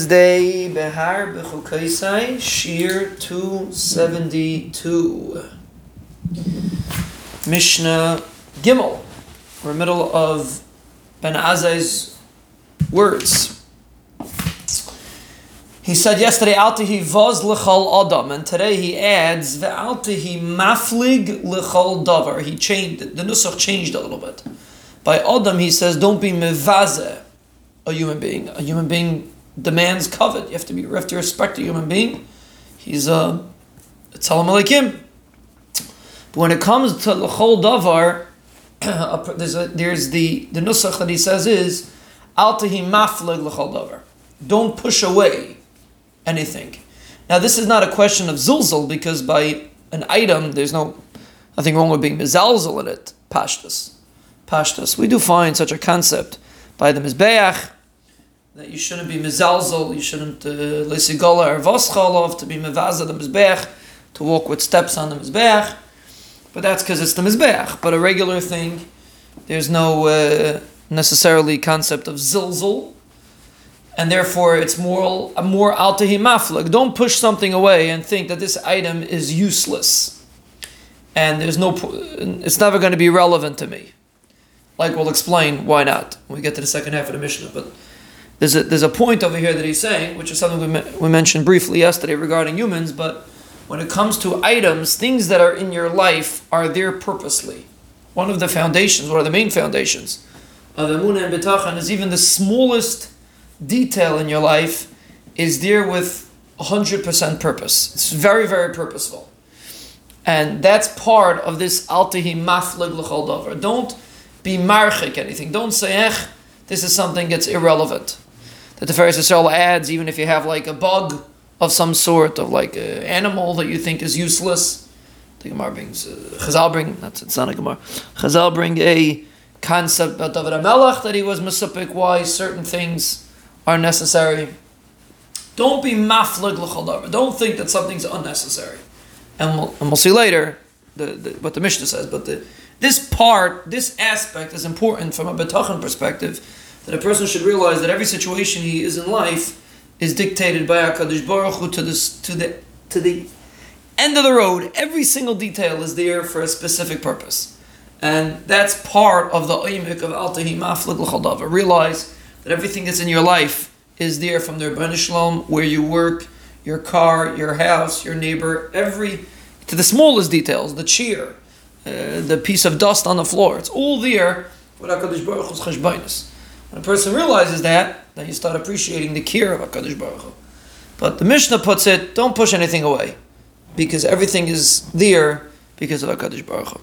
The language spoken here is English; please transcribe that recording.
Wednesday, Behar Bechukaisai, Shiur 272. Mishnah Gimel. We're middle of Ben Azai's words. He said yesterday, Altihi vaz l'chal adam, and today he adds, Ve'altihi maflig l'chal davar. He changed, it. the nusach changed a little bit. By adam, he says, don't be mevaze a human being. A human being demands kavod. You have to be, you have to respect a human being. He's uh, a, a like him. But when it comes to l'chol davar, there's, a, there's the the nusach that he says is altahi mafleg l'chol davar. Don't push away anything. Now this is not a question of zulzul because by an item there's no nothing wrong with being mizalzul in it. Pashtas, pashtas. We do find such a concept by the mizbeach that you shouldn't be mizalzul, you shouldn't lesigola uh, or voschalov to be mevaza the mizbeach, to walk with steps on the mizbeach. But that's because it's the mizbeach. But a regular thing, there's no uh, necessarily concept of zilzul, and therefore it's more more altahi maflag. Don't push something away and think that this item is useless, and there's no, it's never going to be relevant to me. Like we'll explain why not when we get to the second half of the Mishnah, but there's a, there's a point over here that he's saying, which is something we, me- we mentioned briefly yesterday regarding humans, but when it comes to items, things that are in your life are there purposely. One of the foundations, one of the main foundations of Emunah and Bitachon is even the smallest detail in your life is there with 100% purpose. It's very, very purposeful. And that's part of this altahi maflig l'chol Don't be marchik anything. Don't say, eh, this is something that's irrelevant that the Tiferes Yisrael adds, even if you have like a bug of some sort, of like an animal that you think is useless. The Gemara brings, uh, Chazal bring, that's it's not a Gemara. Chazal bring a concept about David HaMelech that he was Mesupik, why certain things are necessary. Don't be maflig l'chol Don't think that something's unnecessary. And we'll, and we'll see later the, the, what the Mishnah says, but the, this part, this aspect is important from a Bitachon perspective that a person should realize that every situation he is in life is dictated by Hakadosh Baruch Hu to this to the to the end of the road. Every single detail is there for a specific purpose, and that's part of the oimik of Altahi Maflik L'Chaldava. Realize that everything that's in your life is there from the their Shalom, where you work, your car, your house, your neighbor, every to the smallest details, the cheer, uh, the piece of dust on the floor. It's all there for Hakadosh Baruch Hu's. When a person realizes that, then you start appreciating the care of HaKadosh Baruch Hu. But the Mishnah puts it, don't push anything away, because everything is there because of HaKadosh Baruch Hu.